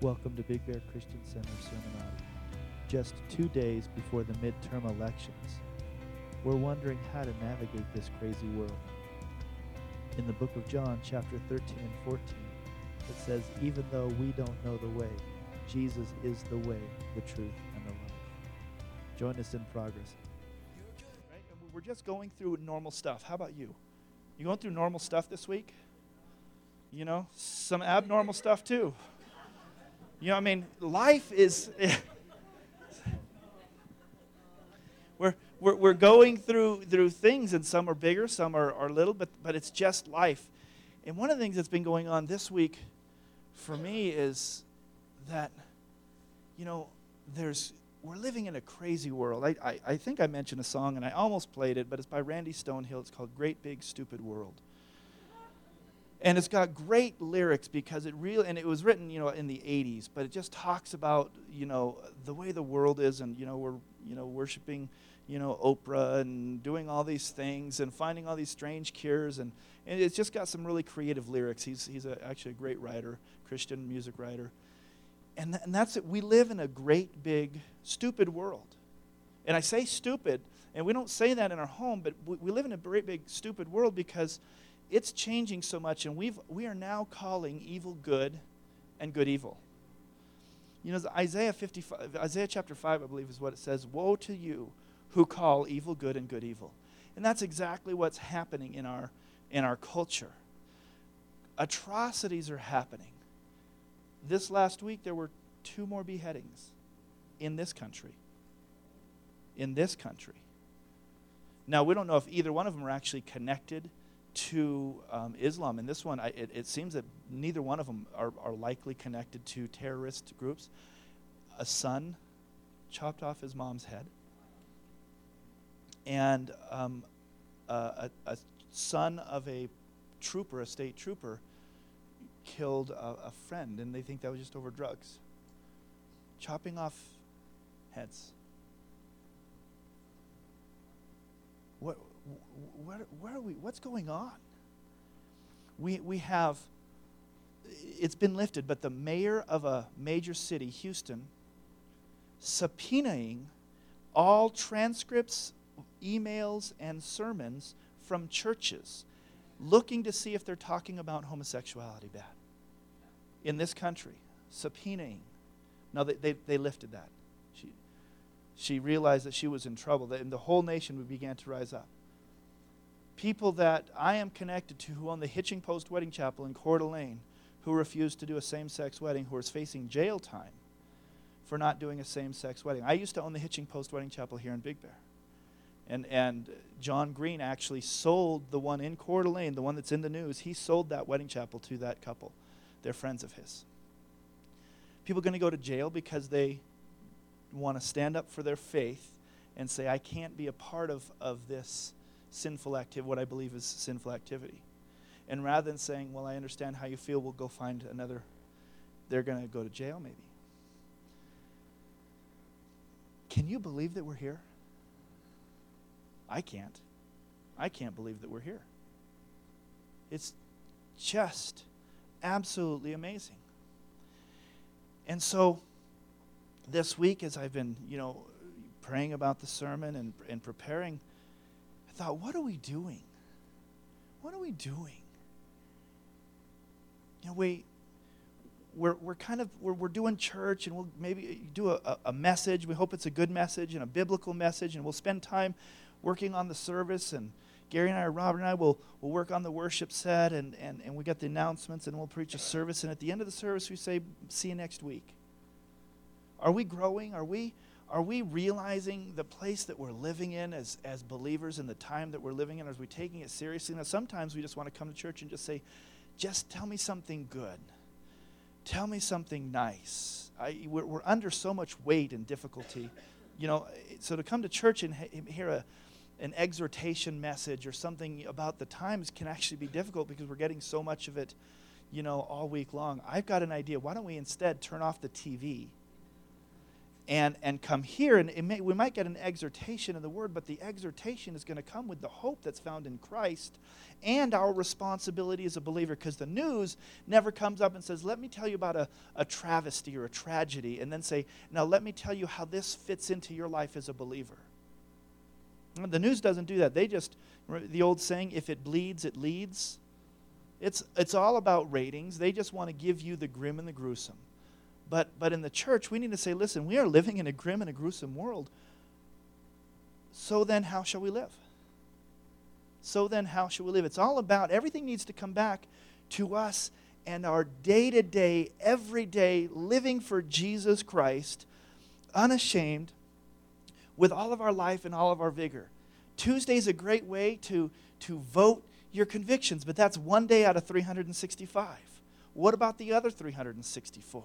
Welcome to Big Bear Christian Center Sermonati. Just two days before the midterm elections, we're wondering how to navigate this crazy world. In the book of John, chapter 13 and 14, it says, Even though we don't know the way, Jesus is the way, the truth, and the life. Join us in progress. We're just going through normal stuff. How about you? You going through normal stuff this week? You know, some abnormal stuff too. You know, I mean, life is. we're, we're, we're going through, through things, and some are bigger, some are, are little, but, but it's just life. And one of the things that's been going on this week for me is that, you know, there's we're living in a crazy world. I, I, I think I mentioned a song, and I almost played it, but it's by Randy Stonehill. It's called Great Big Stupid World and it's got great lyrics because it really and it was written you know in the 80s but it just talks about you know the way the world is and you know we're you know worshiping you know oprah and doing all these things and finding all these strange cures. And, and it's just got some really creative lyrics. He's, he's a, actually a great writer christian music writer. And, th- and that's it. We live in a great big stupid world. And i say stupid and we don't say that in our home but we, we live in a great big stupid world because it's changing so much, and we've, we are now calling evil good and good evil. You know, Isaiah 55, Isaiah chapter 5, I believe, is what it says Woe to you who call evil good and good evil. And that's exactly what's happening in our, in our culture. Atrocities are happening. This last week, there were two more beheadings in this country. In this country. Now, we don't know if either one of them are actually connected to um, Islam. And this one, I, it, it, seems that neither one of them are, are likely connected to terrorist groups. A son chopped off his mom's head, and um, a, a, son of a trooper, a state trooper, killed a, a friend, and they think that was just over drugs. Chopping off heads. What, where, where are we? What's going on? We, we have, it's been lifted, but the mayor of a major city, Houston, subpoenaing all transcripts, emails, and sermons from churches, looking to see if they're talking about homosexuality bad in this country, subpoenaing. Now, they, they, they lifted that. She, she realized that she was in trouble, and the whole nation began to rise up people that I am connected to who own the Hitching Post Wedding Chapel in Coeur d'Alene who refused to do a same sex wedding, who is facing jail time for not doing a same sex wedding. I used to own the Hitching Post Wedding Chapel here in Big Bear. And, and John Green actually sold the one in Coeur d'Alene, the one that's in the news. He sold that wedding chapel to that couple. They're friends of his. People are going to go to jail because they want to stand up for their faith and say, I can't be a part of, of this sinful activity, what I believe is sinful activity. And rather than saying, well, I understand how you feel, we'll go find another, they're going to go to jail maybe. Can you believe that we're here? I can't. I can't believe that we're here. It's just absolutely amazing. And so this week, as I've been, you know, praying about the sermon and, and preparing, thought, what are we doing? What are we doing? You know, we, we're, we're kind of we're, we're doing church and we'll maybe do a, a message we hope it's a good message and a biblical message and we'll spend time working on the service and gary and i robert and i will will work on the worship set and, and, and we get the announcements and we'll preach a service and at the end of the service we say see you next week are we growing are we are we realizing the place that we're living in as, as believers in the time that we're living in? Are we taking it seriously? Now, sometimes we just want to come to church and just say, just tell me something good. Tell me something nice. I, we're, we're under so much weight and difficulty. You know, so to come to church and hear a, an exhortation message or something about the times can actually be difficult because we're getting so much of it, you know, all week long. I've got an idea. Why don't we instead turn off the TV and, and come here. And may, we might get an exhortation of the word, but the exhortation is going to come with the hope that's found in Christ and our responsibility as a believer because the news never comes up and says, Let me tell you about a, a travesty or a tragedy, and then say, Now let me tell you how this fits into your life as a believer. The news doesn't do that. They just, the old saying, if it bleeds, it leads. It's, it's all about ratings. They just want to give you the grim and the gruesome. But, but in the church, we need to say, listen, we are living in a grim and a gruesome world. So then, how shall we live? So then, how shall we live? It's all about, everything needs to come back to us and our day to day, everyday living for Jesus Christ, unashamed, with all of our life and all of our vigor. Tuesday is a great way to, to vote your convictions, but that's one day out of 365. What about the other 364?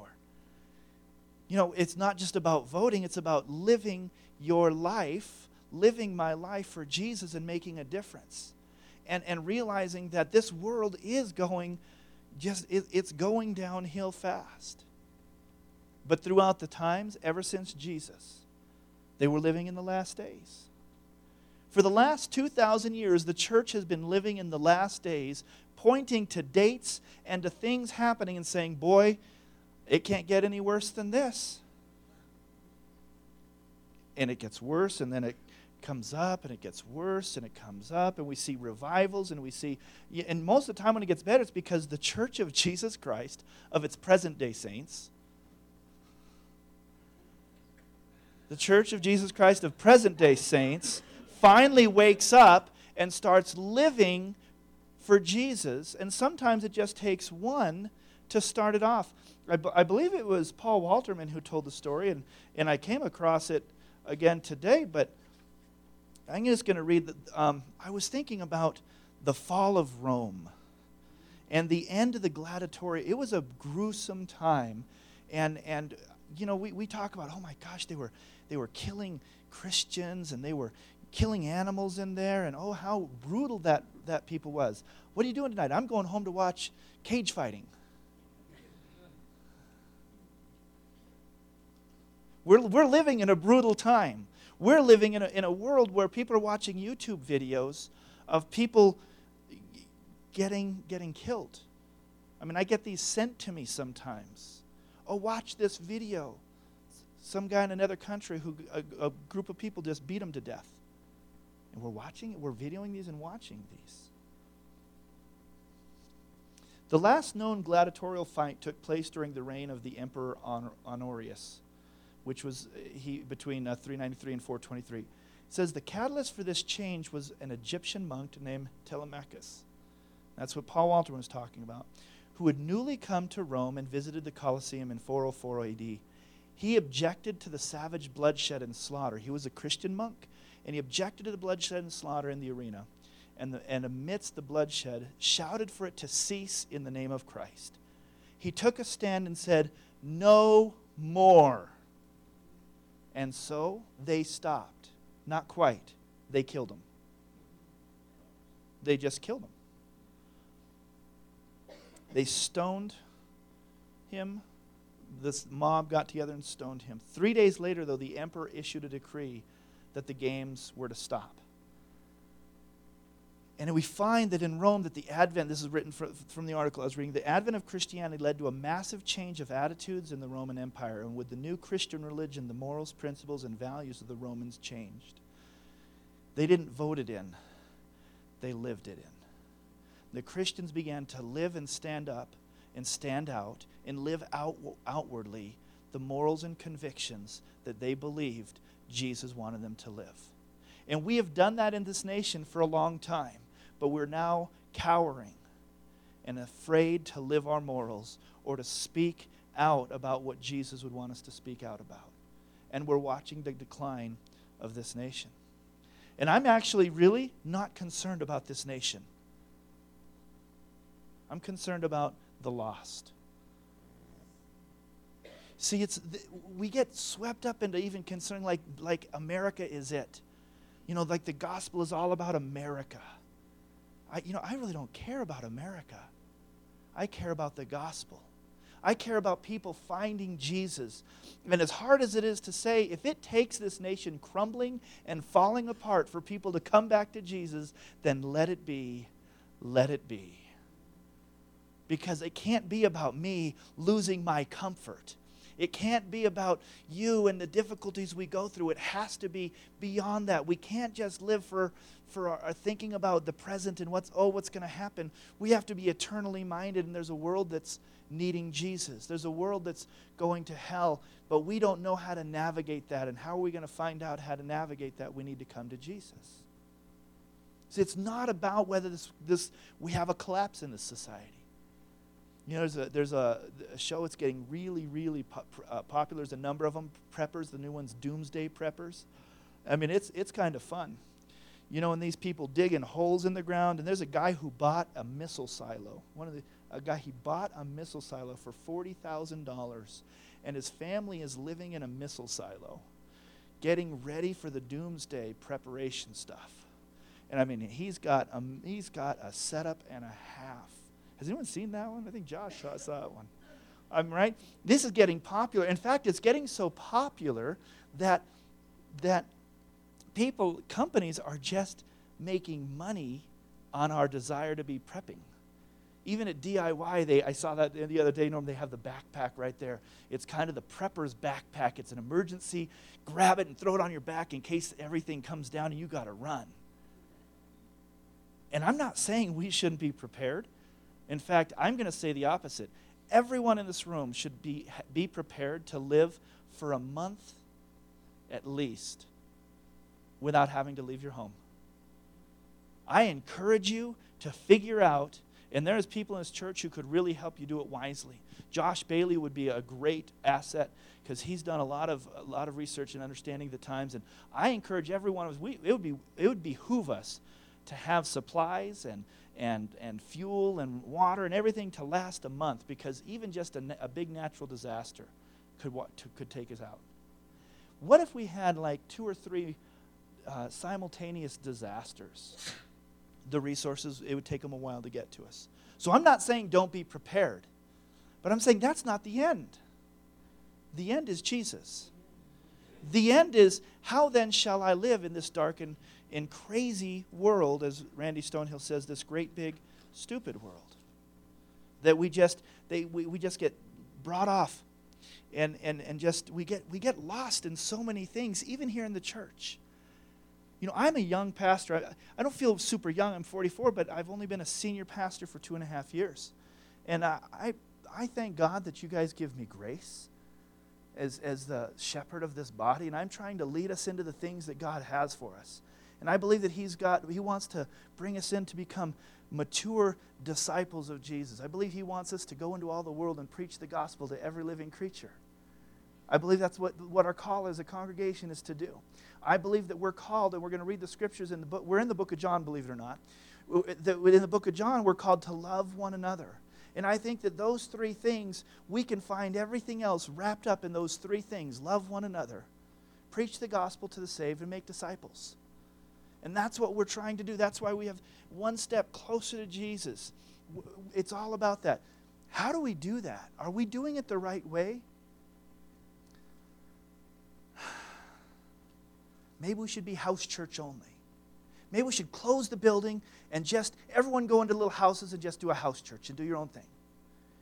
You know, it's not just about voting, it's about living your life, living my life for Jesus and making a difference. And, and realizing that this world is going just it, it's going downhill fast. But throughout the times, ever since Jesus, they were living in the last days. For the last 2,000 years, the church has been living in the last days, pointing to dates and to things happening and saying, boy, it can't get any worse than this. And it gets worse, and then it comes up, and it gets worse, and it comes up, and we see revivals, and we see, and most of the time when it gets better, it's because the church of Jesus Christ, of its present day saints, the Church of Jesus Christ of present day saints finally wakes up and starts living for Jesus. And sometimes it just takes one to start it off. I, b- I believe it was Paul Walterman who told the story, and, and I came across it again today, but I'm just going to read the, um, I was thinking about the fall of Rome and the end of the gladiatorial. It was a gruesome time. And, and you know, we, we talk about, oh my gosh, they were they were killing Christians and they were killing animals in there, and oh, how brutal that, that people was. What are you doing tonight? I'm going home to watch cage fighting. We're, we're living in a brutal time. We're living in a, in a world where people are watching YouTube videos of people getting, getting killed. I mean, I get these sent to me sometimes. Oh, watch this video some guy in another country who a, a group of people just beat him to death. And we're watching, it, we're videoing these and watching these. The last known gladiatorial fight took place during the reign of the Emperor Honorius, which was uh, he between uh, 393 and 423. It says the catalyst for this change was an Egyptian monk named Telemachus. That's what Paul Walter was talking about, who had newly come to Rome and visited the Colosseum in 404 AD. He objected to the savage bloodshed and slaughter. He was a Christian monk, and he objected to the bloodshed and slaughter in the arena. And, the, and amidst the bloodshed, shouted for it to cease in the name of Christ. He took a stand and said, No more. And so they stopped. Not quite. They killed him. They just killed him. They stoned him this mob got together and stoned him. Three days later, though, the emperor issued a decree that the games were to stop. And we find that in Rome that the advent, this is written from the article I was reading, the advent of Christianity led to a massive change of attitudes in the Roman Empire. And with the new Christian religion, the morals, principles, and values of the Romans changed. They didn't vote it in, they lived it in. The Christians began to live and stand up and stand out and live out, outwardly the morals and convictions that they believed Jesus wanted them to live. And we have done that in this nation for a long time, but we're now cowering and afraid to live our morals or to speak out about what Jesus would want us to speak out about. And we're watching the decline of this nation. And I'm actually really not concerned about this nation. I'm concerned about the lost. See, it's we get swept up into even concern like like America is it. You know, like the gospel is all about America. I, you know, I really don't care about America. I care about the gospel. I care about people finding Jesus. And as hard as it is to say, if it takes this nation crumbling and falling apart for people to come back to Jesus, then let it be. Let it be. Because it can't be about me losing my comfort. It can't be about you and the difficulties we go through. It has to be beyond that. We can't just live for, for our, our thinking about the present and what's, oh, what's going to happen. We have to be eternally minded, and there's a world that's needing Jesus. There's a world that's going to hell, but we don't know how to navigate that. And how are we going to find out how to navigate that? We need to come to Jesus. See, it's not about whether this, this we have a collapse in this society. You know, there's a, there's a, a show that's getting really, really uh, popular. There's a number of them, preppers. The new one's Doomsday Preppers. I mean, it's, it's kind of fun. You know, and these people digging holes in the ground. And there's a guy who bought a missile silo. One of the, a guy, he bought a missile silo for $40,000. And his family is living in a missile silo, getting ready for the doomsday preparation stuff. And I mean, he's got a, he's got a setup and a half has anyone seen that one? I think Josh saw, saw that one. I'm right. This is getting popular. In fact, it's getting so popular that that people, companies are just making money on our desire to be prepping. Even at DIY, they I saw that the other day. Norm, they have the backpack right there. It's kind of the prepper's backpack. It's an emergency. Grab it and throw it on your back in case everything comes down and you got to run. And I'm not saying we shouldn't be prepared. In fact, I'm going to say the opposite. Everyone in this room should be, be prepared to live for a month at least without having to leave your home. I encourage you to figure out, and there's people in this church who could really help you do it wisely. Josh Bailey would be a great asset because he's done a lot of a lot of research and understanding the times. And I encourage everyone. We, it would be it would behoove us to have supplies and and, and fuel and water and everything to last a month because even just a, a big natural disaster could, could take us out. What if we had like two or three uh, simultaneous disasters? The resources, it would take them a while to get to us. So I'm not saying don't be prepared, but I'm saying that's not the end. The end is Jesus. The end is how then shall I live in this dark and, in crazy world, as Randy Stonehill says, this great big stupid world. That we just they we, we just get brought off and, and, and just we get we get lost in so many things, even here in the church. You know, I'm a young pastor. I, I don't feel super young. I'm 44, but I've only been a senior pastor for two and a half years. And I, I, I thank God that you guys give me grace as, as the shepherd of this body, and I'm trying to lead us into the things that God has for us. And I believe that he's got, he wants to bring us in to become mature disciples of Jesus. I believe he wants us to go into all the world and preach the gospel to every living creature. I believe that's what, what our call as a congregation is to do. I believe that we're called, and we're going to read the scriptures in the book. We're in the book of John, believe it or not. In the book of John, we're called to love one another. And I think that those three things, we can find everything else wrapped up in those three things love one another, preach the gospel to the saved, and make disciples. And that's what we're trying to do. That's why we have one step closer to Jesus. It's all about that. How do we do that? Are we doing it the right way? Maybe we should be house church only. Maybe we should close the building and just everyone go into little houses and just do a house church and do your own thing.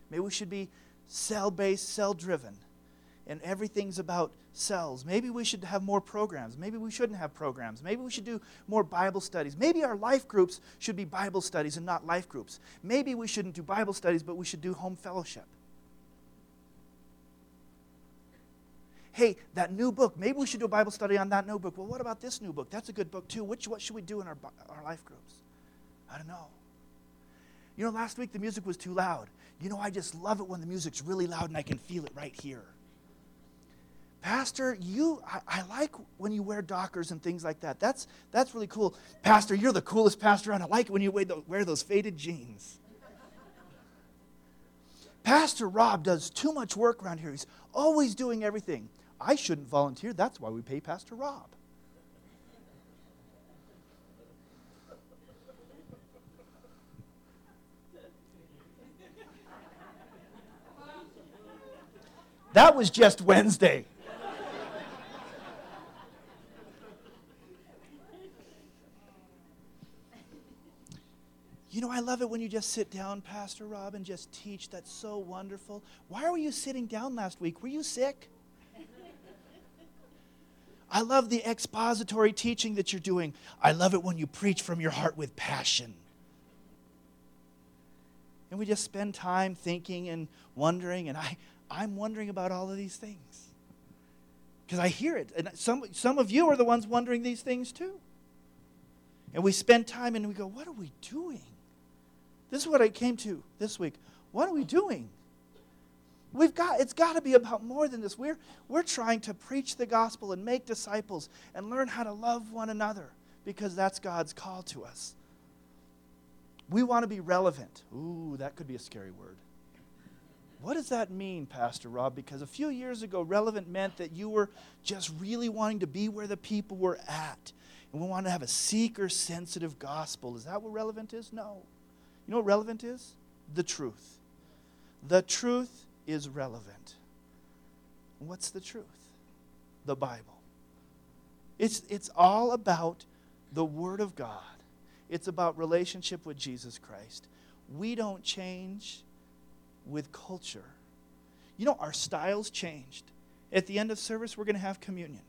Maybe we should be cell based, cell driven and everything's about cells. Maybe we should have more programs. Maybe we shouldn't have programs. Maybe we should do more Bible studies. Maybe our life groups should be Bible studies and not life groups. Maybe we shouldn't do Bible studies, but we should do home fellowship. Hey, that new book, maybe we should do a Bible study on that new book. Well, what about this new book? That's a good book too. Which, what should we do in our, our life groups? I don't know. You know, last week the music was too loud. You know, I just love it when the music's really loud and I can feel it right here. Pastor, you, I, I, like when you wear Dockers and things like that. That's, that's really cool. Pastor, you're the coolest pastor and I like it when you wear, wear those faded jeans. pastor Rob does too much work around here. He's always doing everything. I shouldn't volunteer. That's why we pay Pastor Rob. That was just Wednesday. You know, I love it when you just sit down, Pastor Rob, and just teach. That's so wonderful. Why were you sitting down last week? Were you sick? I love the expository teaching that you're doing. I love it when you preach from your heart with passion. And we just spend time thinking and wondering, and I, I'm wondering about all of these things. Because I hear it. And some, some of you are the ones wondering these things too. And we spend time and we go, what are we doing? This is what I came to this week. What are we doing? We've got it's got to be about more than this. We're we're trying to preach the gospel and make disciples and learn how to love one another because that's God's call to us. We want to be relevant. Ooh, that could be a scary word. What does that mean, Pastor Rob? Because a few years ago, relevant meant that you were just really wanting to be where the people were at. And we want to have a seeker sensitive gospel. Is that what relevant is? No. You know what relevant is? The truth. The truth is relevant. What's the truth? The Bible. It's, it's all about the Word of God, it's about relationship with Jesus Christ. We don't change with culture. You know, our styles changed. At the end of service, we're going to have communion.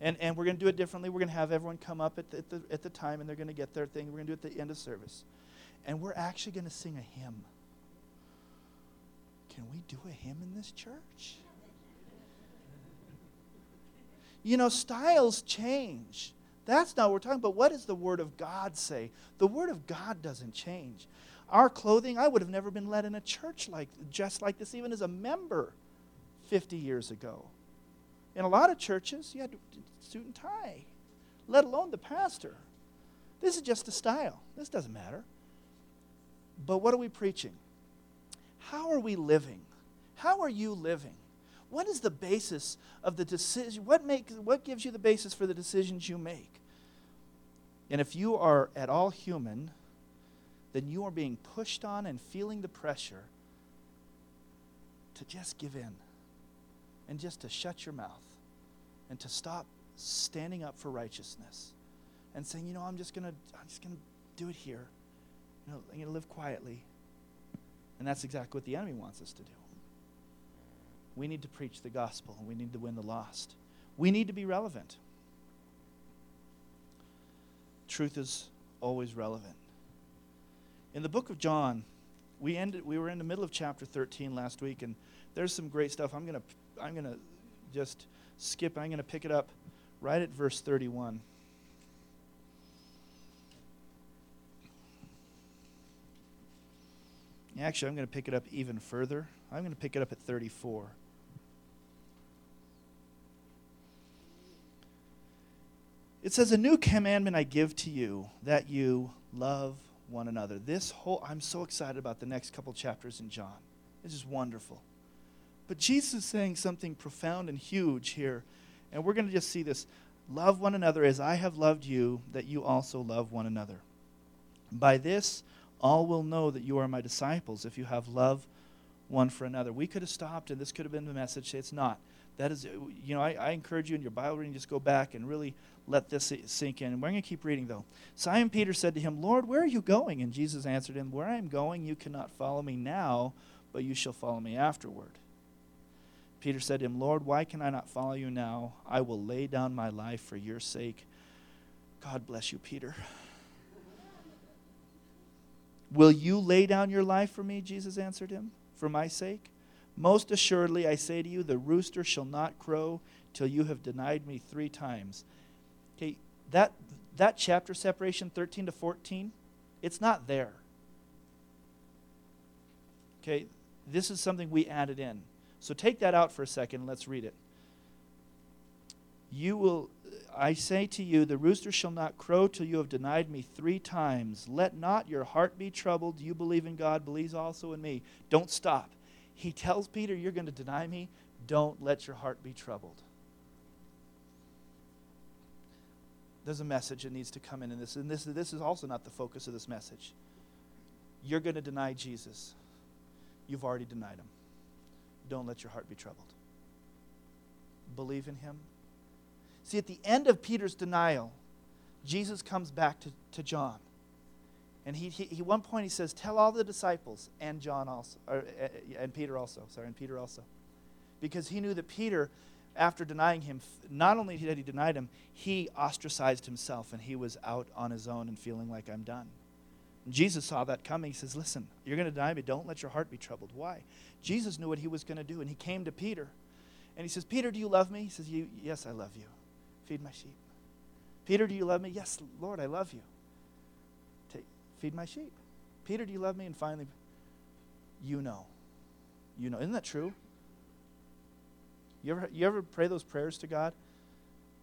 And, and we're going to do it differently. We're going to have everyone come up at the, at the, at the time and they're going to get their thing. We're going to do it at the end of service. And we're actually going to sing a hymn. Can we do a hymn in this church? You know, styles change. That's not what we're talking about. What does the Word of God say? The Word of God doesn't change. Our clothing, I would have never been led in a church like just like this, even as a member 50 years ago. In a lot of churches, you had to suit and tie, let alone the pastor. This is just a style. This doesn't matter. But what are we preaching? How are we living? How are you living? What is the basis of the decision? What, make, what gives you the basis for the decisions you make? And if you are at all human, then you are being pushed on and feeling the pressure to just give in and just to shut your mouth and to stop standing up for righteousness and saying, you know, I'm just gonna I'm just gonna do it here. You know, I'm gonna live quietly. And that's exactly what the enemy wants us to do. We need to preach the gospel we need to win the lost. We need to be relevant. Truth is always relevant. In the book of John, we ended we were in the middle of chapter 13 last week and there's some great stuff. I'm going to I'm going to just skip. I'm going to pick it up right at verse 31. Actually, I'm going to pick it up even further. I'm going to pick it up at 34. It says, A new commandment I give to you, that you love one another. This whole, I'm so excited about the next couple chapters in John. This is wonderful. But Jesus is saying something profound and huge here. And we're going to just see this. Love one another as I have loved you, that you also love one another. By this, all will know that you are my disciples if you have love one for another. We could have stopped, and this could have been the message. It's not. That is, you know, I, I encourage you in your Bible reading, just go back and really let this sink in. We're going to keep reading, though. Simon Peter said to him, Lord, where are you going? And Jesus answered him, Where I am going, you cannot follow me now, but you shall follow me afterward. Peter said to him, Lord, why can I not follow you now? I will lay down my life for your sake. God bless you, Peter. Will you lay down your life for me? Jesus answered him, for my sake. Most assuredly, I say to you, the rooster shall not crow till you have denied me three times. Okay, that, that chapter separation, 13 to 14, it's not there. Okay, this is something we added in. So take that out for a second and let's read it. You will I say to you, the rooster shall not crow till you have denied me three times. Let not your heart be troubled. You believe in God, believes also in me. Don't stop. He tells Peter, You're going to deny me. Don't let your heart be troubled. There's a message that needs to come in in this, and this, this is also not the focus of this message. You're going to deny Jesus. You've already denied him. Don't let your heart be troubled. believe in him? See, at the end of Peter's denial, Jesus comes back to, to John. And he, he, one point he says, Tell all the disciples and John also, or, uh, and Peter also, sorry, and Peter also. Because he knew that Peter, after denying him, not only did he denied him, he ostracized himself and he was out on his own and feeling like I'm done. And Jesus saw that coming. He says, Listen, you're going to deny me. Don't let your heart be troubled. Why? Jesus knew what he was going to do. And he came to Peter. And he says, Peter, do you love me? He says, Yes, I love you. Feed my sheep. Peter, do you love me? Yes, Lord, I love you. Take, feed my sheep. Peter, do you love me? And finally, you know. You know. Isn't that true? You ever, you ever pray those prayers to God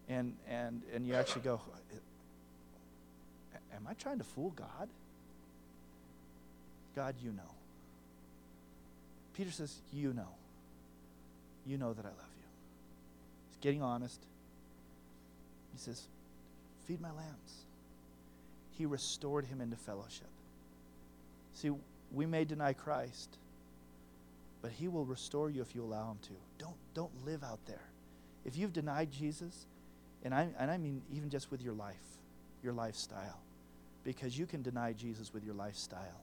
and, and, and you actually go, Am I trying to fool God? God, you know. Peter says, You know. You know that I love you. He's getting honest. He says, Feed my lambs. He restored him into fellowship. See, we may deny Christ, but he will restore you if you allow him to. Don't, don't live out there. If you've denied Jesus, and I, and I mean even just with your life, your lifestyle, because you can deny Jesus with your lifestyle.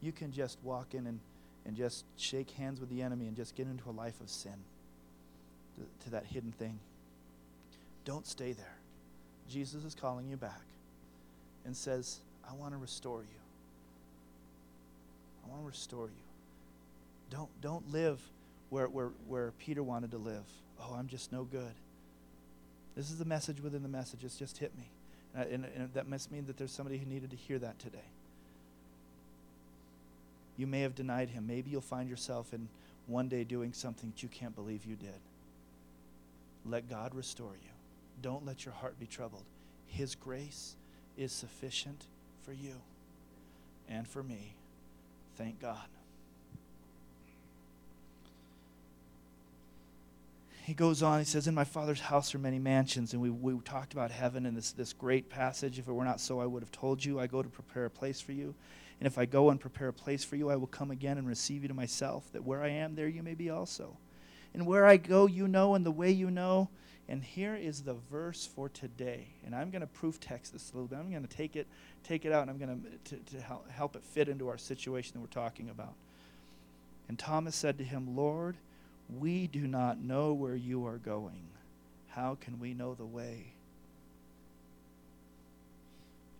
You can just walk in and, and just shake hands with the enemy and just get into a life of sin, to, to that hidden thing. Don't stay there. Jesus is calling you back and says, I want to restore you. I want to restore you. Don't, don't live where, where, where Peter wanted to live. Oh, I'm just no good. This is the message within the message. It's just hit me. And, I, and, and that must mean that there's somebody who needed to hear that today. You may have denied him. Maybe you'll find yourself in one day doing something that you can't believe you did. Let God restore you. Don't let your heart be troubled. His grace is sufficient for you and for me. Thank God. He goes on, he says, In my Father's house are many mansions. And we, we talked about heaven in this, this great passage. If it were not so, I would have told you. I go to prepare a place for you. And if I go and prepare a place for you, I will come again and receive you to myself, that where I am, there you may be also. And where I go, you know, and the way you know, and here is the verse for today. And I'm going to proof text this a little bit. I'm going to take it, take it out, and I'm going to, to help, help it fit into our situation that we're talking about. And Thomas said to him, Lord, we do not know where you are going. How can we know the way?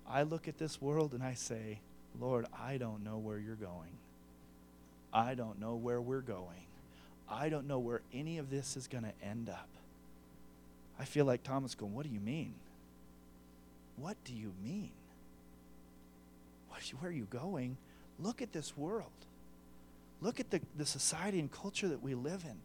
I look at this world and I say, Lord, I don't know where you're going. I don't know where we're going. I don't know where any of this is going to end up. I feel like Thomas going, What do you mean? What do you mean? Where are you going? Look at this world. Look at the, the society and culture that we live in.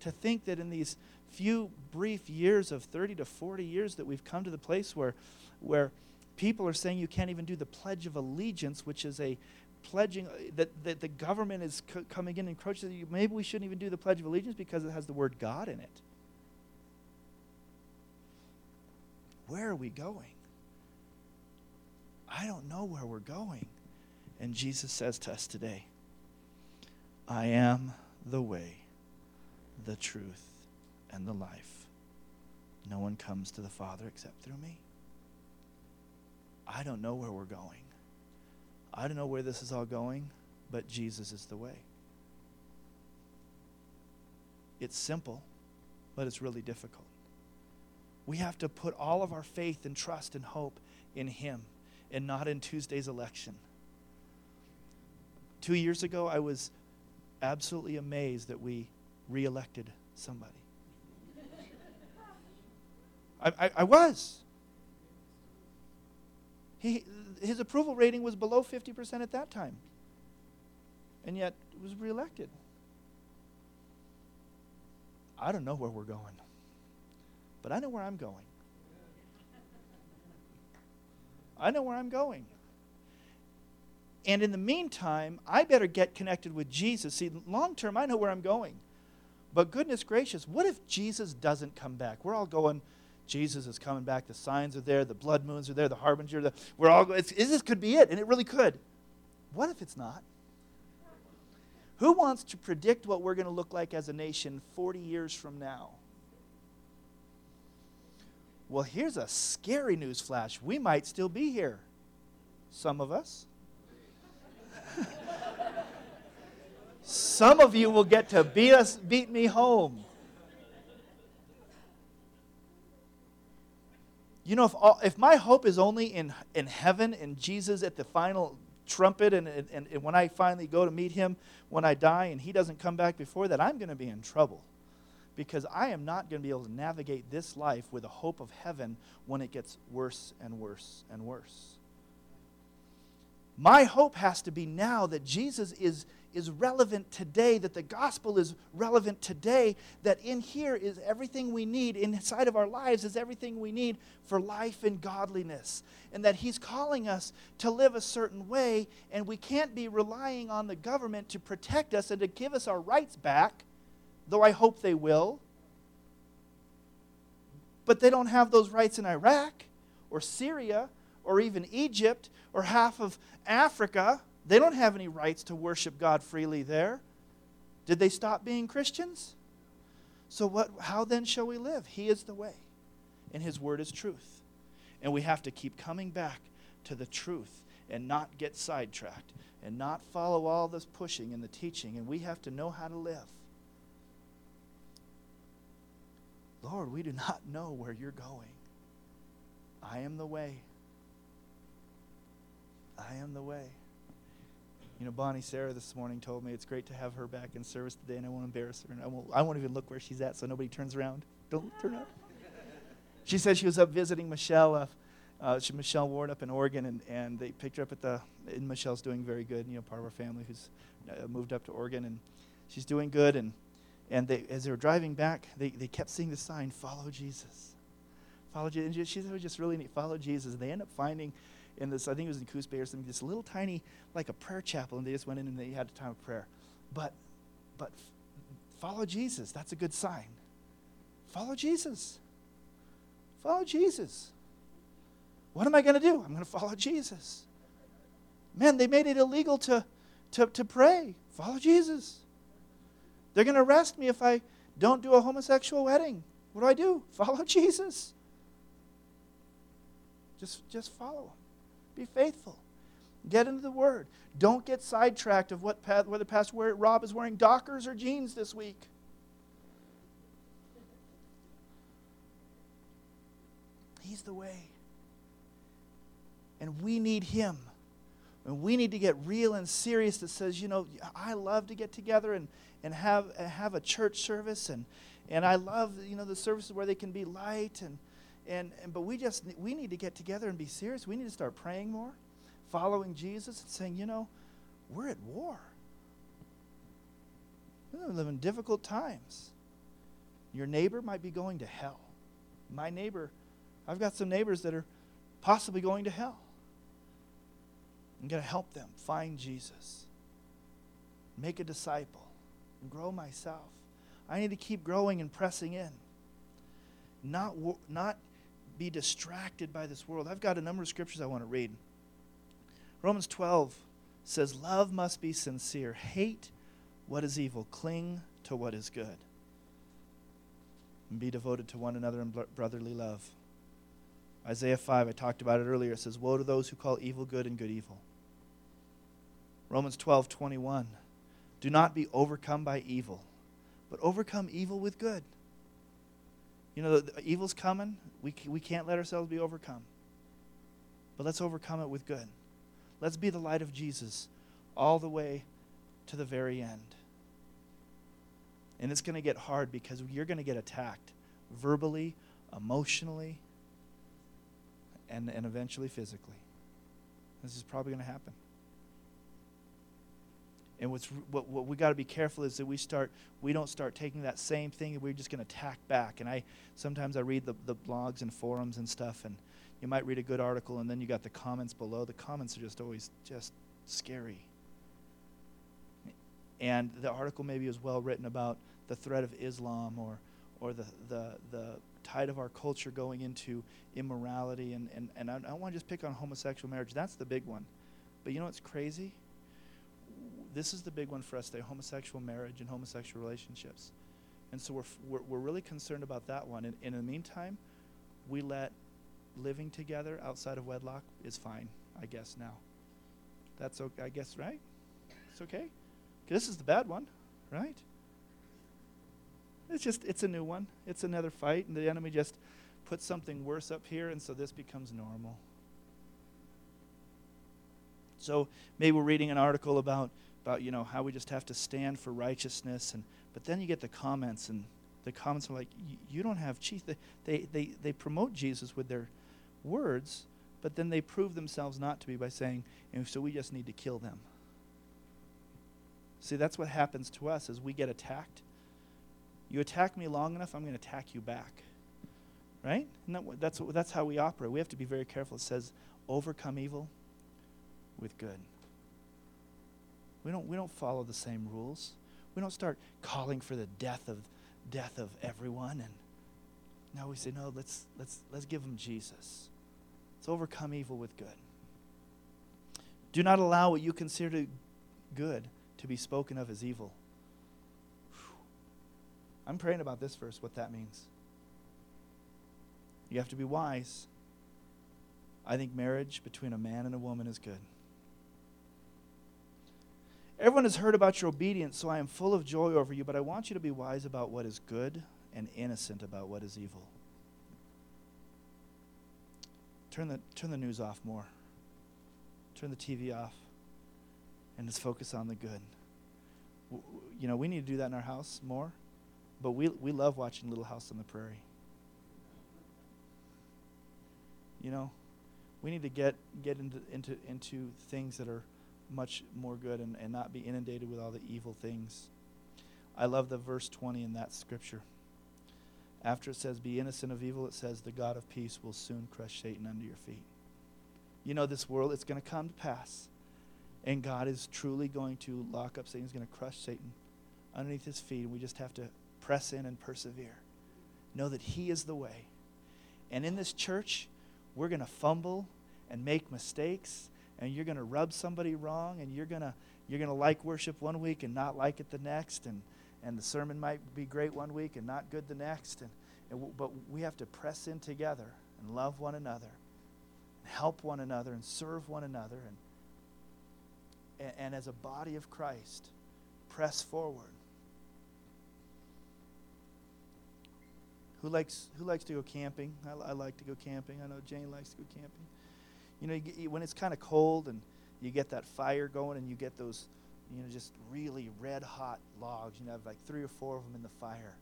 To think that in these few brief years of 30 to 40 years that we've come to the place where, where people are saying you can't even do the Pledge of Allegiance, which is a pledging uh, that, that the government is co- coming in and encroaching. Maybe we shouldn't even do the Pledge of Allegiance because it has the word God in it. Where are we going? I don't know where we're going. And Jesus says to us today, I am the way, the truth, and the life. No one comes to the Father except through me. I don't know where we're going. I don't know where this is all going, but Jesus is the way. It's simple, but it's really difficult. We have to put all of our faith and trust and hope in Him and not in Tuesday's election. Two years ago, I was absolutely amazed that we reelected somebody. I, I, I, was. He, his approval rating was below 50% at that time, and yet was reelected. I don't know where we're going but I know where I'm going. I know where I'm going. And in the meantime, I better get connected with Jesus. See, long term, I know where I'm going. But goodness gracious, what if Jesus doesn't come back? We're all going, Jesus is coming back. The signs are there. The blood moons are there. The harbinger. The, we're all going, this could be it. And it really could. What if it's not? Who wants to predict what we're going to look like as a nation 40 years from now? Well, here's a scary news flash. We might still be here. Some of us. Some of you will get to beat us beat me home. You know, if, all, if my hope is only in, in heaven and Jesus at the final trumpet, and, and, and when I finally go to meet him when I die and he doesn't come back before that, I'm going to be in trouble. Because I am not going to be able to navigate this life with a hope of heaven when it gets worse and worse and worse. My hope has to be now that Jesus is, is relevant today, that the gospel is relevant today, that in here is everything we need, inside of our lives is everything we need for life and godliness. And that He's calling us to live a certain way, and we can't be relying on the government to protect us and to give us our rights back, though I hope they will. But they don't have those rights in Iraq or Syria or even Egypt or half of Africa. They don't have any rights to worship God freely there. Did they stop being Christians? So what how then shall we live? He is the way, and his word is truth. And we have to keep coming back to the truth and not get sidetracked and not follow all this pushing and the teaching and we have to know how to live. Lord, we do not know where you're going. I am the way. I am the way. You know, Bonnie Sarah this morning told me it's great to have her back in service today, and I won't embarrass her, and I won't, I won't even look where she's at so nobody turns around. Don't turn up. She said she was up visiting Michelle, uh, uh, she, Michelle Ward up in Oregon, and, and they picked her up at the, and Michelle's doing very good, you know, part of our family who's uh, moved up to Oregon, and she's doing good, and, and they, as they were driving back, they, they kept seeing the sign, follow Jesus. Follow Jesus. And she said it was just really neat, follow Jesus. And they end up finding in this, I think it was in Coos Bay or something, this little tiny, like a prayer chapel, and they just went in and they had a time of prayer. But, but follow Jesus. That's a good sign. Follow Jesus. Follow Jesus. What am I going to do? I'm going to follow Jesus. Man, they made it illegal to, to, to pray. Follow Jesus. They're going to arrest me if I don't do a homosexual wedding. What do I do? Follow Jesus. Just, just follow him. Be faithful. Get into the Word. Don't get sidetracked of what whether Pastor Rob is wearing Dockers or jeans this week. He's the way. And we need Him. And we need to get real and serious that says, you know, I love to get together and, and have, have a church service. And, and I love, you know, the services where they can be light and, and, and but we just we need to get together and be serious. We need to start praying more, following Jesus, and saying, you know, we're at war. We live in difficult times. Your neighbor might be going to hell. My neighbor, I've got some neighbors that are possibly going to hell. I'm going to help them find Jesus, make a disciple, and grow myself. I need to keep growing and pressing in. Not, not be distracted by this world. I've got a number of scriptures I want to read. Romans 12 says, Love must be sincere. Hate what is evil, cling to what is good, and be devoted to one another in brotherly love. Isaiah 5, I talked about it earlier. It says, Woe to those who call evil good and good evil. Romans 12, 21. Do not be overcome by evil, but overcome evil with good. You know, the, the evil's coming. We, we can't let ourselves be overcome. But let's overcome it with good. Let's be the light of Jesus all the way to the very end. And it's going to get hard because you're going to get attacked verbally, emotionally, and, and eventually physically. This is probably going to happen. And what's what, what we got to be careful is that we start we don't start taking that same thing and we're just going to tack back. And I sometimes I read the, the blogs and forums and stuff, and you might read a good article and then you got the comments below. The comments are just always just scary. And the article maybe is well written about the threat of Islam or or the the the tide of our culture going into immorality and and, and I don't want to just pick on homosexual marriage. That's the big one. But you know what's crazy? This is the big one for us today homosexual marriage and homosexual relationships. And so we're, we're, we're really concerned about that one. And, and in the meantime, we let living together outside of wedlock is fine, I guess now. That's okay, I guess, right? It's okay? This is the bad one, right? It's just it's a new one. It's another fight and the enemy just puts something worse up here and so this becomes normal. So maybe we're reading an article about about you know how we just have to stand for righteousness. And but then you get the comments and the comments are like you don't have chief they, they they they promote jesus with their words but then they prove themselves not to be by saying and so we just need to kill them. See that's what happens to us as we get attacked. You attack me long enough i'm going to attack you back. Right? That, that's that's how we operate. We have to be very careful. It says overcome evil with good we don't, we don't follow the same rules. We don't start calling for the death of, death of everyone. And now we say, no, let's, let's, let's give them Jesus. Let's overcome evil with good. Do not allow what you consider good to be spoken of as evil. Whew. I'm praying about this verse, what that means. You have to be wise. I think marriage between a man and a woman is good. Everyone has heard about your obedience, so I am full of joy over you, but I want you to be wise about what is good and innocent about what is evil. Turn the, turn the news off more. Turn the TV off. And let's focus on the good. W- You know, we need to do that in our house more, but we, we love watching Little House on the Prairie. You know, we need to get, get into, into, into things that are much more good and, and not be inundated with all the evil things. I love the verse 20 in that scripture. After it says, Be innocent of evil, it says, The God of peace will soon crush Satan under your feet. You know, this world, it's going to come to pass. And God is truly going to lock up Satan. He's going to crush Satan underneath his feet. And we just have to press in and persevere. Know that He is the way. And in this church, we're going to fumble and make mistakes and you're going to rub somebody wrong and you're going to you're going to like worship one week and not like it the next and and the sermon might be great one week and not good the next and, and but we have to press in together and love one another and help one another and serve one another and and, and as a body of Christ press forward. Who likes who likes to go camping? I, I like to go camping. I know Jane likes to go camping you know, you when it's kind of cold and you get that fire going and you get those, you know, just really red hot logs. You know, have like three or four of them in the fire.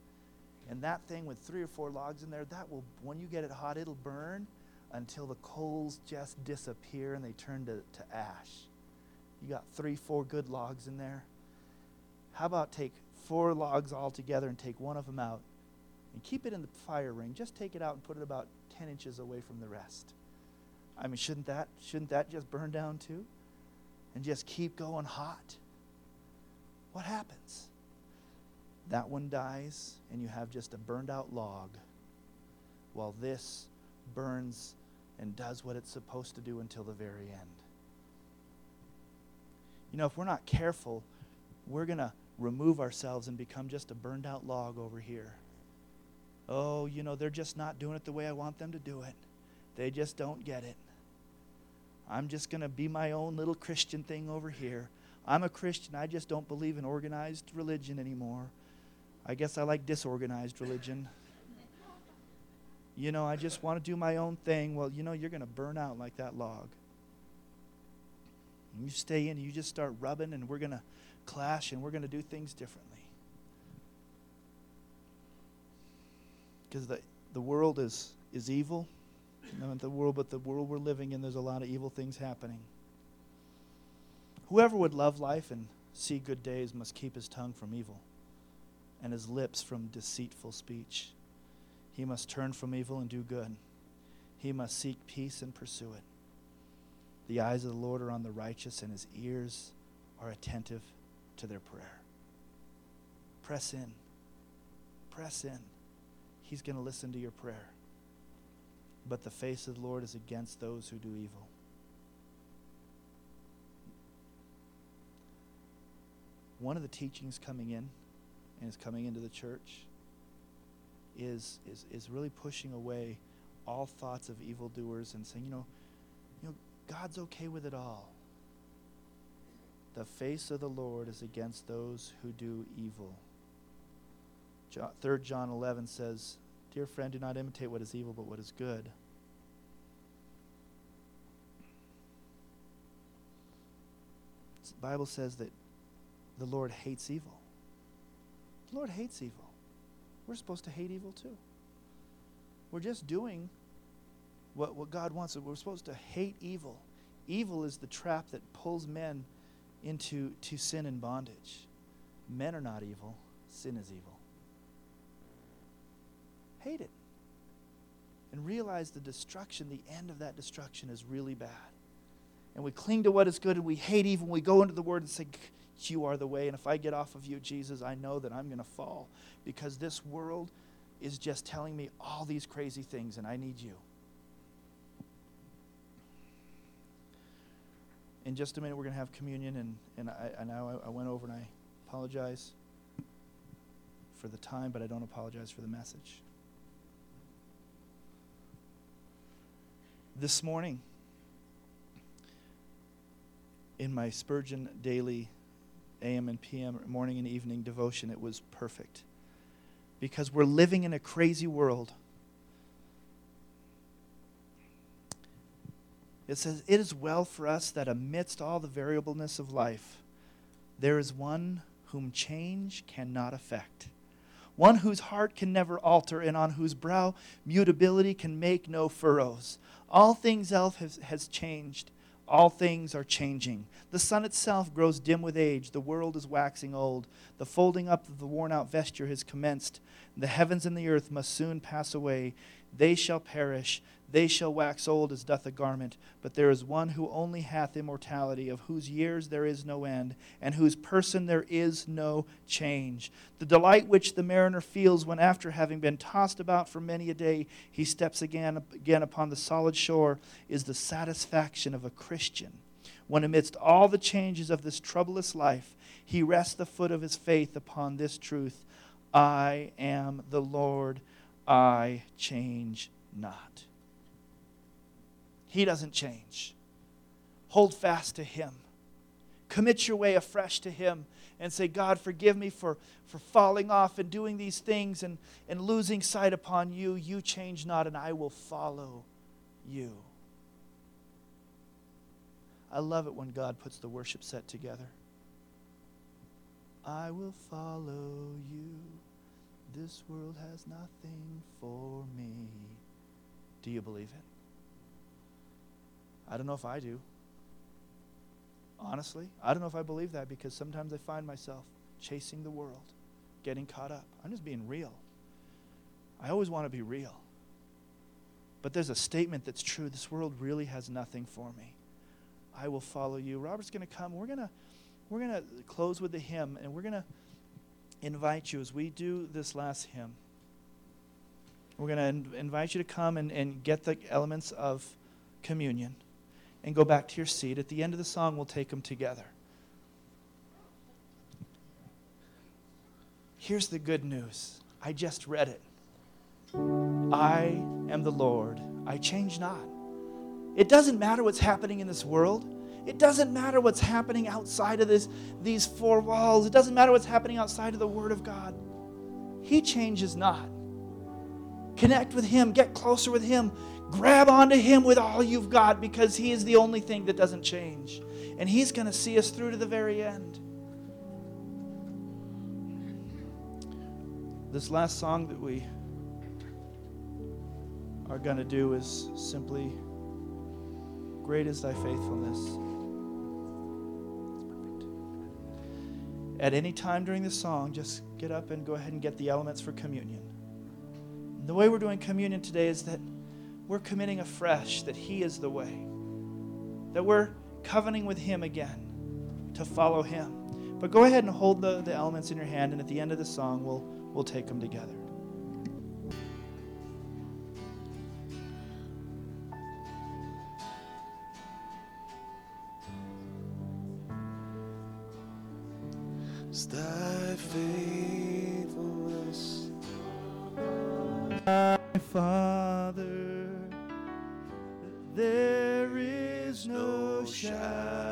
And that thing with three or four logs in there, that will, when you get it hot, it'll burn until the coals just disappear and they turn to, to ash. You got three, four good logs in there. How about take four logs all together and take one of them out and keep it in the fire ring? Just take it out and put it about 10 inches away from the rest. I mean, shouldn't that shouldn't that just burn down too? And just keep going hot? What happens? That one dies and you have just a burned out log while this burns and does what it's supposed to do until the very end. You know, if we're not careful, we're going to remove ourselves and become just a burned out log over here. Oh, you know, they're just not doing it the way I want them to do it. They just don't get it. I'm just going to be my own little Christian thing over here. I'm a Christian. I just don't believe in organized religion anymore. I guess I like disorganized religion. You know, I just want to do my own thing. Well, you know, you're going to burn out like that log. And you stay in, you just start rubbing, and we're going to clash and we're going to do things differently. Because the, the world is, is evil not the world, but the world we're living in, there's a lot of evil things happening. Whoever would love life and see good days must keep his tongue from evil and his lips from deceitful speech. He must turn from evil and do good. He must seek peace and pursue it. The eyes of the Lord are on the righteous, and his ears are attentive to their prayer. Press in. Press in. He's going to listen to your prayer but the face of the Lord is against those who do evil. One of the teachings coming in, and is coming into the church, is, is, is really pushing away all thoughts of evildoers and saying, you know, you know, God's okay with it all. The face of the Lord is against those who do evil. John, 3 John 11 says, Dear friend, do not imitate what is evil, but what is good. The Bible says that the Lord hates evil. The Lord hates evil. We're supposed to hate evil too. We're just doing what, what God wants. We're supposed to hate evil. Evil is the trap that pulls men into to sin and bondage. Men are not evil, sin is evil. Hate it. And realize the destruction, the end of that destruction is really bad. And we cling to what is good and we hate evil. We go into the Word and say, You are the way. And if I get off of you, Jesus, I know that I'm going to fall because this world is just telling me all these crazy things and I need you. in just a minute we're going to have communion and, and I, I know I went over and i apologize for the time but i don't apologize for the message this morning in my spurgeon daily am and pm morning and evening devotion it was perfect. Because we're living in a crazy world. It says, It is well for us that amidst all the variableness of life, there is one whom change cannot affect, one whose heart can never alter, and on whose brow mutability can make no furrows. All things else has, has changed. All things are changing. The sun itself grows dim with age. The world is waxing old. The folding up of the worn out vesture has commenced. The heavens and the earth must soon pass away. They shall perish. They shall wax old as doth a garment, but there is one who only hath immortality, of whose years there is no end, and whose person there is no change. The delight which the mariner feels when, after having been tossed about for many a day, he steps again, again upon the solid shore, is the satisfaction of a Christian. When, amidst all the changes of this troublous life, he rests the foot of his faith upon this truth I am the Lord, I change not. He doesn't change. Hold fast to Him. Commit your way afresh to Him and say, God, forgive me for, for falling off and doing these things and, and losing sight upon you. You change not, and I will follow you. I love it when God puts the worship set together. I will follow you. This world has nothing for me. Do you believe it? I don't know if I do. Honestly, I don't know if I believe that because sometimes I find myself chasing the world, getting caught up. I'm just being real. I always want to be real. But there's a statement that's true. This world really has nothing for me. I will follow you. Robert's going to come. We're going to we're going to close with the hymn and we're going to invite you as we do this last hymn. We're going to invite you to come and, and get the elements of communion and go back to your seat. At the end of the song, we'll take them together. Here's the good news I just read it. I am the Lord, I change not. It doesn't matter what's happening in this world. It doesn't matter what's happening outside of this, these four walls. It doesn't matter what's happening outside of the Word of God. He changes not. Connect with Him, get closer with Him, grab onto Him with all you've got because He is the only thing that doesn't change. And He's going to see us through to the very end. This last song that we are going to do is simply Great is Thy faithfulness. At any time during the song, just get up and go ahead and get the elements for communion. And the way we're doing communion today is that we're committing afresh that He is the way, that we're covenanting with Him again to follow Him. But go ahead and hold the, the elements in your hand, and at the end of the song, we'll, we'll take them together. faithfulness. My Father, there is no shadow.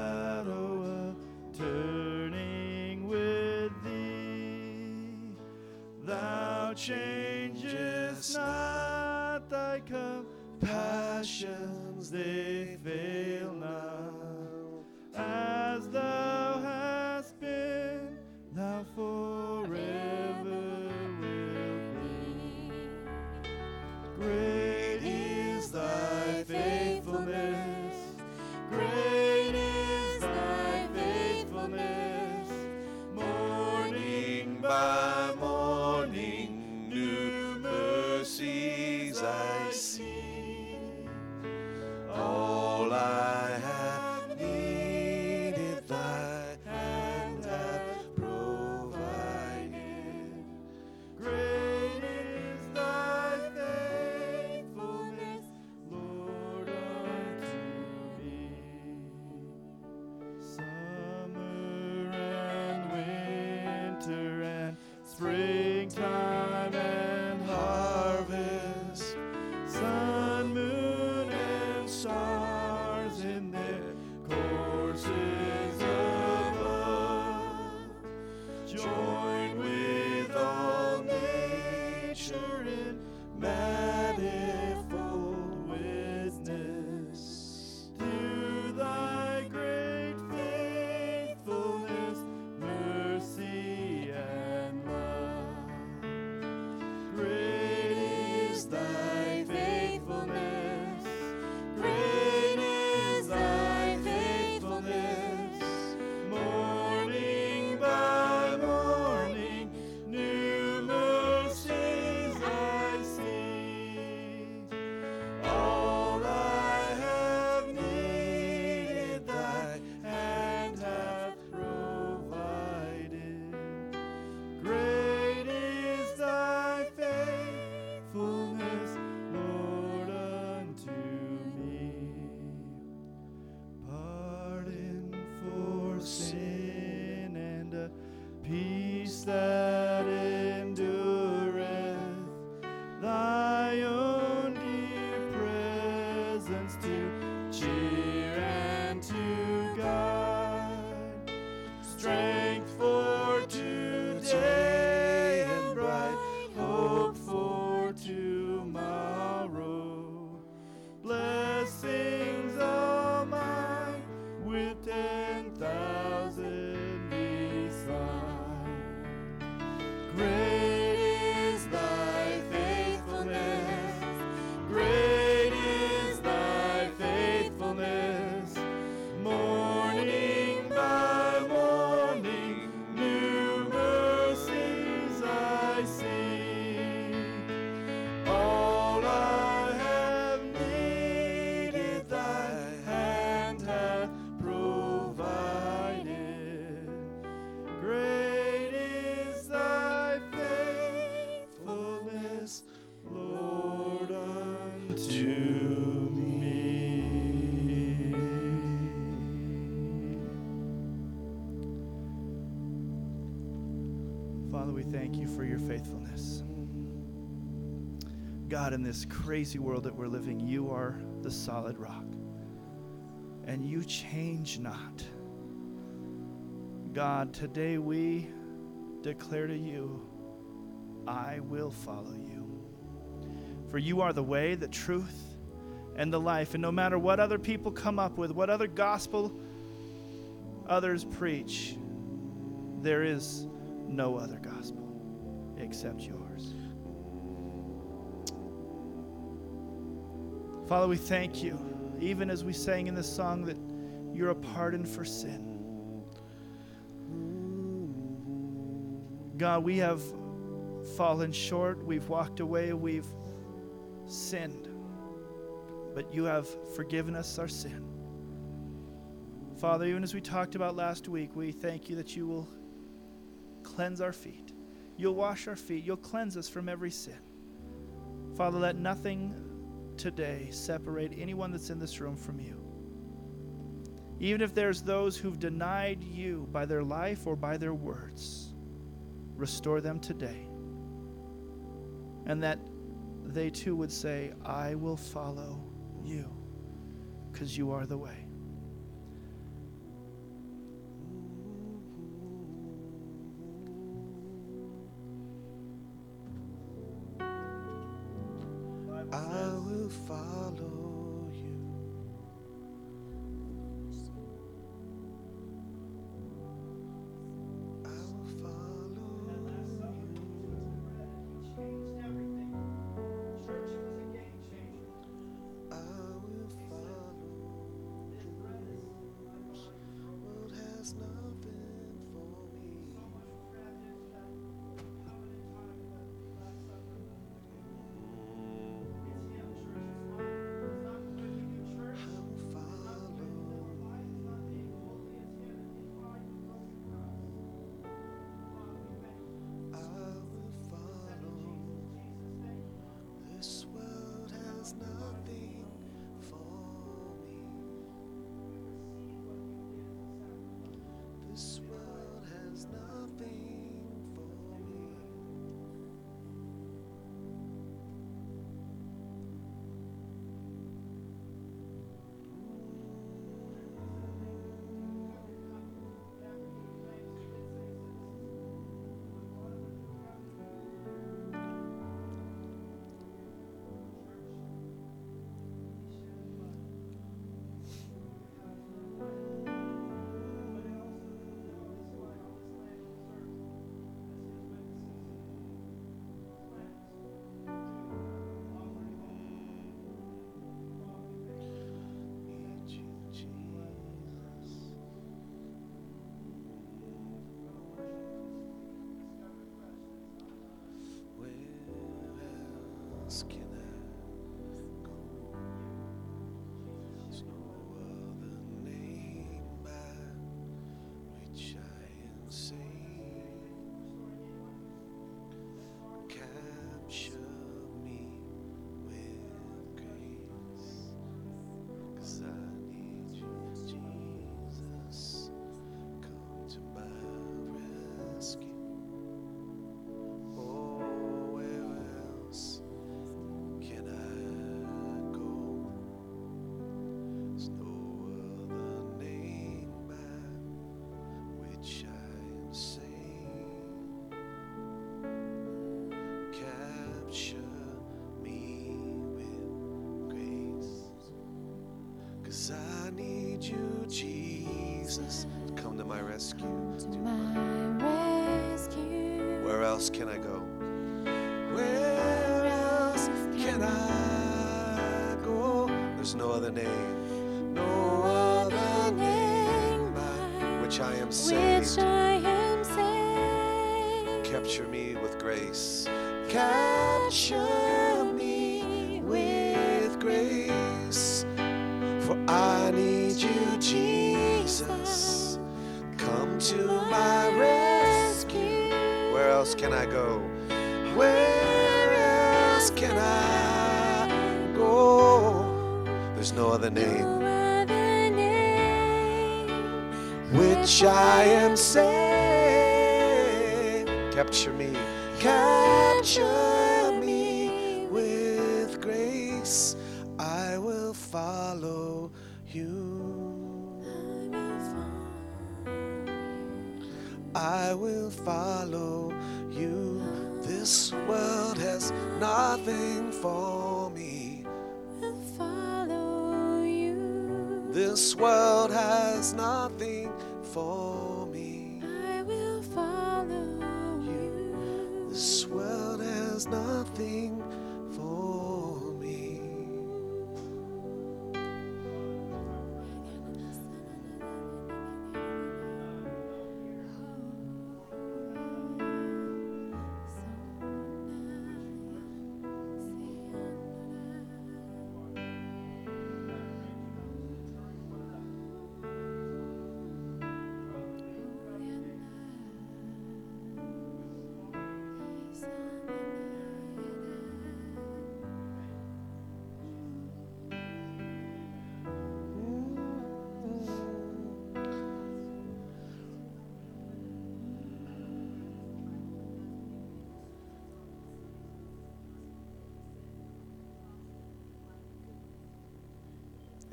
For your faithfulness. God, in this crazy world that we're living, you are the solid rock. And you change not. God, today we declare to you, I will follow you. For you are the way, the truth, and the life. And no matter what other people come up with, what other gospel others preach, there is no other gospel except yours. Father, we thank you, even as we sang in this song, that you're a pardon for sin. God, we have fallen short, we've walked away, we've sinned, but you have forgiven us our sin. Father, even as we talked about last week, we thank you that you will cleanse our feet. You'll wash our feet. You'll cleanse us from every sin. Father, let nothing today separate anyone that's in this room from you. Even if there's those who've denied you by their life or by their words, restore them today. And that they too would say, I will follow you. because you are the way. Else Cause I need you, Jesus. Come to my rescue. to my rescue. Where else can I go? Where else can I go? There's no other name, no other name by which I am Which saved. I am saved. Capture me with grace. Capture can I go? Where else can I go? There's no other name which I am saved. Capture me, capture for me. Will follow you. This world has nothing for me. I will follow you. This world has nothing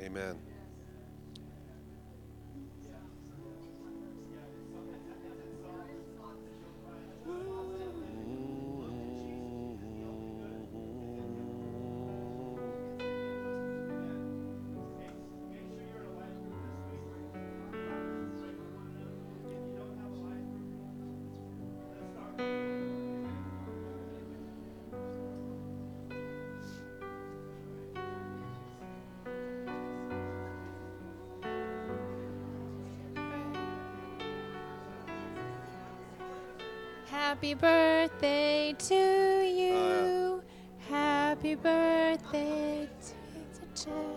Amen. Happy birthday to oh, you. Happy birthday. To Happy